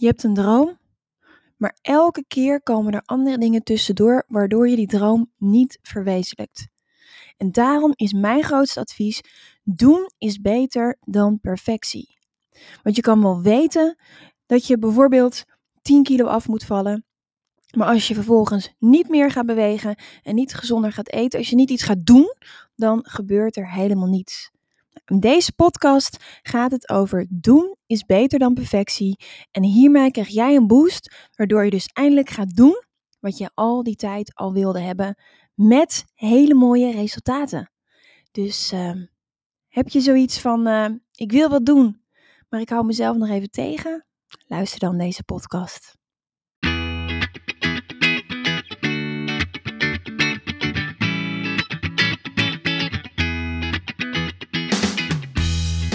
Je hebt een droom, maar elke keer komen er andere dingen tussendoor waardoor je die droom niet verwezenlijkt. En daarom is mijn grootste advies: doen is beter dan perfectie. Want je kan wel weten dat je bijvoorbeeld 10 kilo af moet vallen. Maar als je vervolgens niet meer gaat bewegen en niet gezonder gaat eten, als je niet iets gaat doen, dan gebeurt er helemaal niets. In deze podcast gaat het over doen is beter dan perfectie. En hiermee krijg jij een boost, waardoor je dus eindelijk gaat doen wat je al die tijd al wilde hebben, met hele mooie resultaten. Dus uh, heb je zoiets van: uh, ik wil wat doen, maar ik hou mezelf nog even tegen? Luister dan deze podcast.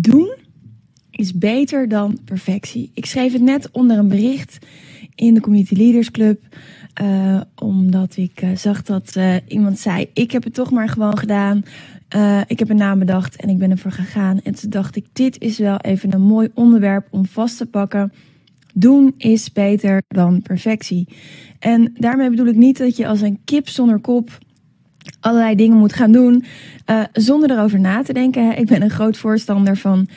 Doen is beter dan perfectie. Ik schreef het net onder een bericht in de Community Leaders Club. Uh, omdat ik uh, zag dat uh, iemand zei: Ik heb het toch maar gewoon gedaan. ik heb een naam bedacht en ik ben ervoor gegaan. En toen dacht ik: Dit is wel even een mooi onderwerp om vast te pakken. Doen is beter dan perfectie. En daarmee bedoel ik niet dat je als een kip zonder kop allerlei dingen moet gaan doen uh, zonder erover na te denken. Ik ben een groot voorstander van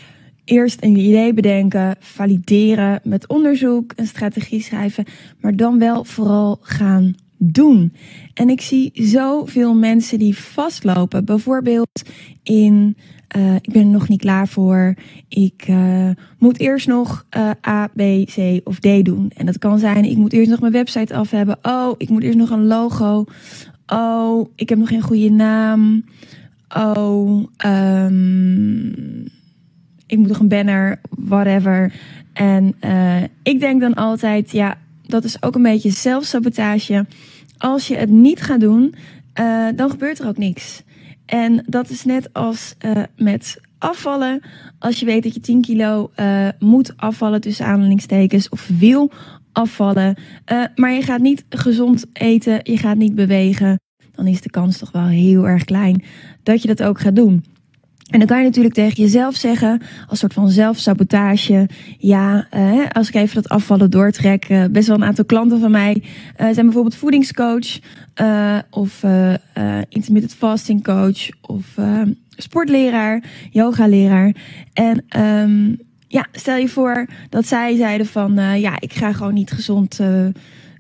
eerst een idee bedenken, valideren met onderzoek, een strategie schrijven, maar dan wel vooral gaan doen. En ik zie zoveel mensen die vastlopen, bijvoorbeeld in uh, ik ben er nog niet klaar voor. Ik uh, moet eerst nog A, B, C of D doen. En dat kan zijn, ik moet eerst nog mijn website af hebben. Oh, ik moet eerst nog een logo. Oh, ik heb nog geen goede naam. Oh, um, ik moet nog een banner, whatever. En uh, ik denk dan altijd, ja, dat is ook een beetje zelfsabotage. Als je het niet gaat doen, uh, dan gebeurt er ook niks. En dat is net als uh, met afvallen. Als je weet dat je 10 kilo moet afvallen tussen aanhalingstekens of wil afvallen, maar je gaat niet gezond eten, je gaat niet bewegen, dan is de kans toch wel heel erg klein dat je dat ook gaat doen. En dan kan je natuurlijk tegen jezelf zeggen, als soort van zelfsabotage. Ja, eh, als ik even dat afvallen doortrek. Best wel een aantal klanten van mij uh, zijn bijvoorbeeld voedingscoach. of intermittent fasting coach. Of sportleraar, yogaleraar. En um, ja, stel je voor dat zij zeiden van... ja, ik ga gewoon niet gezond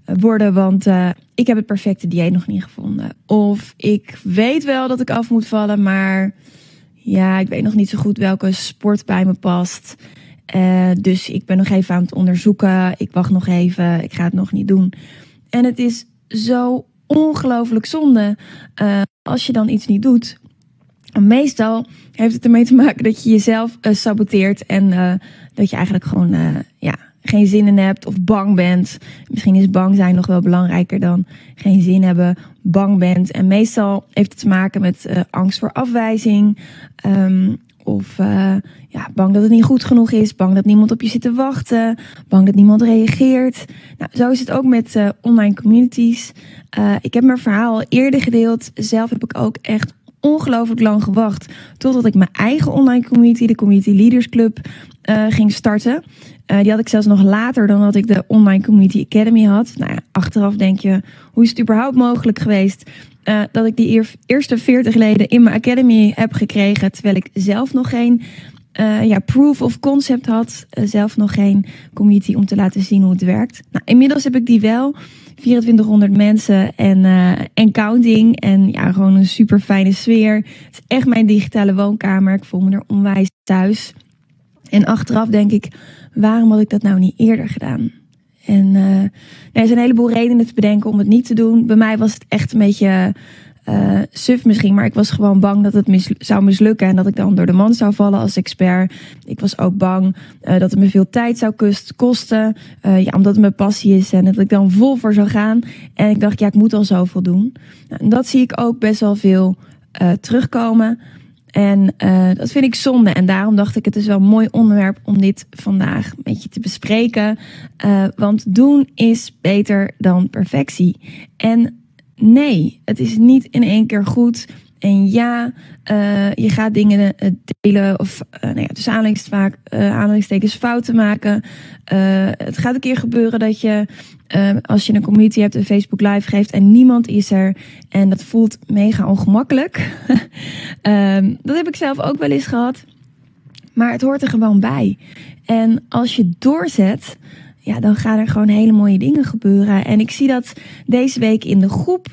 worden, want uh, ik heb het perfecte dieet nog niet gevonden. Of ik weet wel dat ik af moet vallen, maar ja, ik weet nog niet zo goed welke sport bij me past. Dus ik ben nog even aan het onderzoeken. Ik wacht nog even. Ik ga het nog niet doen. En het is zo ongelooflijk zonde als je dan iets niet doet. Meestal heeft het ermee te maken dat je jezelf saboteert en dat je eigenlijk gewoon ja, geen zin in hebt of bang bent. Misschien is bang zijn nog wel belangrijker dan geen zin hebben, bang bent. En meestal heeft het te maken met angst voor afwijzing. Um, of ja, bang dat het niet goed genoeg is, bang dat niemand op je zit te wachten, bang dat niemand reageert. Nou, zo is het ook met online communities. ik heb mijn verhaal al eerder gedeeld. Zelf heb ik ook echt ongelooflijk lang gewacht totdat ik mijn eigen online community, de Community Leaders Club, ging starten. Uh, die had ik zelfs nog later dan dat ik de Online Community Academy had. Nou ja, achteraf denk je, hoe is het überhaupt mogelijk geweest uh, dat ik die eerste 40 leden in mijn Academy heb gekregen, terwijl ik zelf nog geen uh, ja, proof of concept had, zelf nog geen community om te laten zien hoe het werkt. Nou, inmiddels heb ik die wel. 2400 mensen en, en counting. En ja, gewoon een super fijne sfeer. Het is echt mijn digitale woonkamer. Ik voel me er onwijs thuis. En achteraf denk ik, waarom had ik dat nou niet eerder gedaan? En uh, er zijn een heleboel redenen te bedenken om het niet te doen. Bij mij was het echt een beetje uh, suf misschien, maar ik was gewoon bang dat het zou mislukken en dat ik dan door de man zou vallen als expert. Ik was ook bang uh, dat het me veel tijd zou kosten, uh, ja, omdat het mijn passie is en dat ik dan vol voor zou gaan. En ik dacht, ja, ik moet al zoveel doen. Nou, en dat zie ik ook best wel veel terugkomen. En dat vind ik zonde. En daarom dacht ik, het is wel een mooi onderwerp om dit vandaag met je te bespreken. Want doen is beter dan perfectie. En nee, het is niet in één keer goed. En ja, uh, je gaat dingen delen of uh, nou ja, aanhalingstekens fouten maken. het gaat een keer gebeuren dat je als je een community hebt, een Facebook Live geeft en niemand is er en dat voelt mega ongemakkelijk. um, dat heb ik zelf ook wel eens gehad. Maar het hoort er gewoon bij. En als je doorzet, ja, dan gaan er gewoon hele mooie dingen gebeuren. En ik zie dat deze week in de groep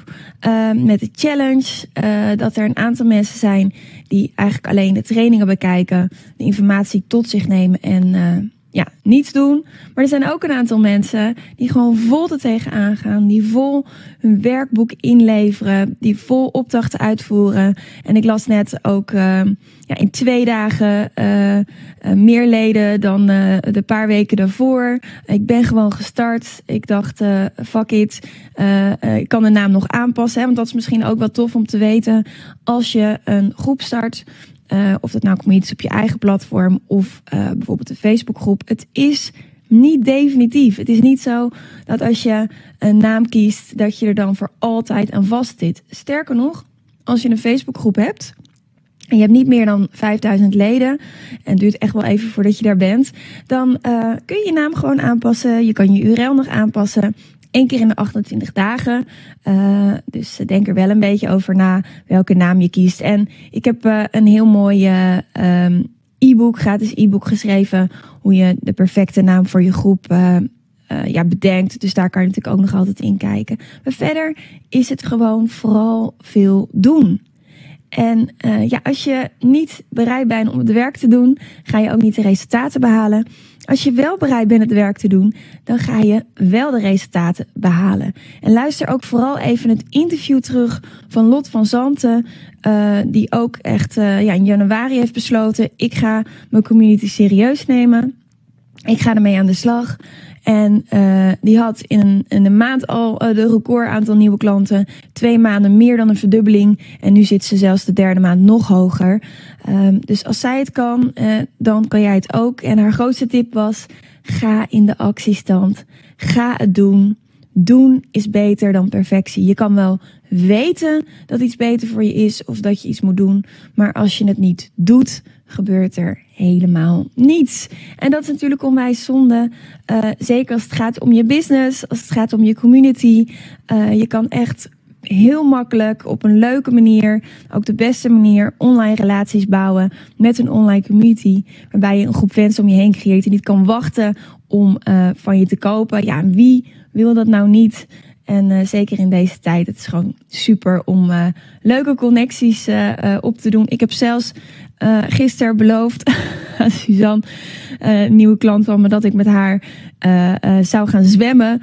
uh, met de challenge. Uh, dat er een aantal mensen zijn die eigenlijk alleen de trainingen bekijken, de informatie tot zich nemen en uh, ja, niets doen. Maar er zijn ook een aantal mensen die gewoon vol er tegenaan gaan. Die vol hun werkboek inleveren. Die vol opdrachten uitvoeren. En ik las net ook uh, ja, in twee dagen uh, uh, meer leden dan de paar weken daarvoor. Ik ben gewoon gestart. Ik dacht, fuck it. ik kan de naam nog aanpassen. Hè, want dat is misschien ook wel tof om te weten. Als je een groep start uh, of dat nou communities op je eigen platform of uh, bijvoorbeeld een Facebookgroep. Het is niet definitief. Het is niet zo dat als je een naam kiest, dat je er dan voor altijd aan vast zit. Sterker nog, als je een Facebookgroep hebt. En je hebt niet meer dan 5000 leden. En duurt echt wel even voordat je daar bent. Dan uh, kun je je naam gewoon aanpassen. Je kan je URL nog aanpassen één keer in de 28 dagen. Uh, dus denk er wel een beetje over na welke naam je kiest. En ik heb uh, een heel mooi um, e-book, gratis e-book geschreven. Hoe je de perfecte naam voor je groep ja, bedenkt. Dus daar kan je natuurlijk ook nog altijd in kijken. Maar verder is het gewoon vooral veel doen. En ja, als je niet bereid bent om het werk te doen, ga je ook niet de resultaten behalen. Als je wel bereid bent het werk te doen, dan ga je wel de resultaten behalen. En luister ook vooral even het interview terug van Lot van Zanten, uh, die ook echt uh, ja, in januari heeft besloten: ik ga mijn community serieus nemen. Ik ga ermee aan de slag. En uh, die had in een, in maand al uh, de record aantal nieuwe klanten. Twee maanden meer dan een verdubbeling. En nu zit ze zelfs de derde maand nog hoger. Um, dus als zij het kan, uh, dan kan jij het ook. En haar grootste tip was: ga in de actiestand. Ga het doen. Doen is beter dan perfectie. Je kan wel weten dat iets beter voor je is of dat je iets moet doen. Maar als je het niet doet, gebeurt er helemaal niets. En dat is natuurlijk onwijs zonde. Uh, zeker als het gaat om je business, als het gaat om je community. Uh, je kan echt heel makkelijk op een leuke manier, ook de beste manier, online relaties bouwen met een online community. Waarbij je een groep fans om je heen creëert die niet kan wachten om uh, van je te kopen. Ja, wie wil dat nou niet? En zeker in deze tijd, het is gewoon super om leuke connecties op te doen. Ik heb zelfs gisteren beloofd aan Suzanne, een nieuwe klant van me, dat ik met haar zou gaan zwemmen.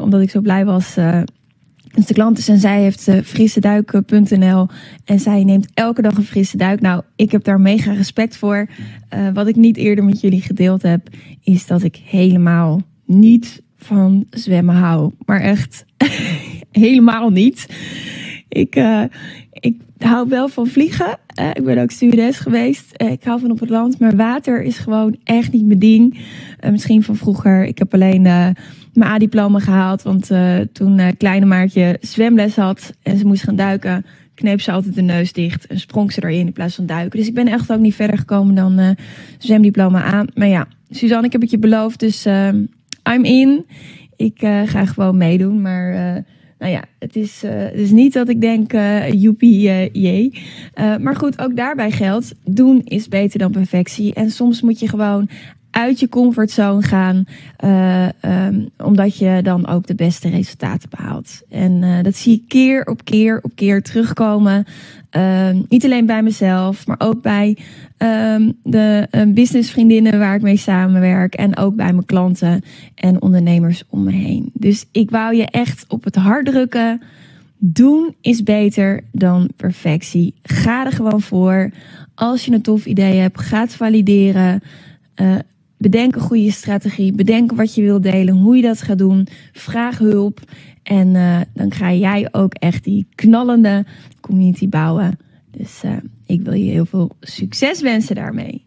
omdat ik zo blij was dus de klant is en zij heeft uh, frisseduiken.nl en zij neemt elke dag een frisse duik. Nou, ik heb daar mega respect voor. Uh, wat ik niet eerder met jullie gedeeld heb, is dat ik helemaal niet van zwemmen hou. Maar echt helemaal niet. Uh, ik hou wel van vliegen. Uh, ik ben ook stewardess geweest. Uh, ik hou van op het land. Maar water is gewoon echt niet mijn ding. misschien van vroeger. Ik heb alleen mijn A-diploma gehaald. Want toen kleine Maartje zwemles had en ze moest gaan duiken... kneep ze altijd de neus dicht en sprong ze erin in plaats van duiken. Dus ik ben echt ook niet verder gekomen dan zwemdiploma aan. Maar ja, Suzanne, ik heb het je beloofd. Dus I'm in. Ik ga gewoon meedoen. Maar nou ja, het is, uh, het is niet dat ik denk, joepie, jee. maar goed, ook daarbij geldt, doen is beter dan perfectie. En soms moet je gewoon uit je comfortzone gaan, um, omdat je dan ook de beste resultaten behaalt. En dat zie ik keer op keer op keer terugkomen. Um, niet alleen bij mezelf, maar ook bij um, de uh, businessvriendinnen waar ik mee samenwerk. En ook bij mijn klanten en ondernemers om me heen. Dus ik wou je echt op het hart drukken. Doen is beter dan perfectie. Ga er gewoon voor. Als je een tof idee hebt, ga het valideren. Uh, bedenk een goede strategie. Bedenk wat je wilt delen, hoe je dat gaat doen. Vraag hulp. En uh, dan ga jij ook echt die knallende community bouwen. Dus ik wil je heel veel succes wensen daarmee.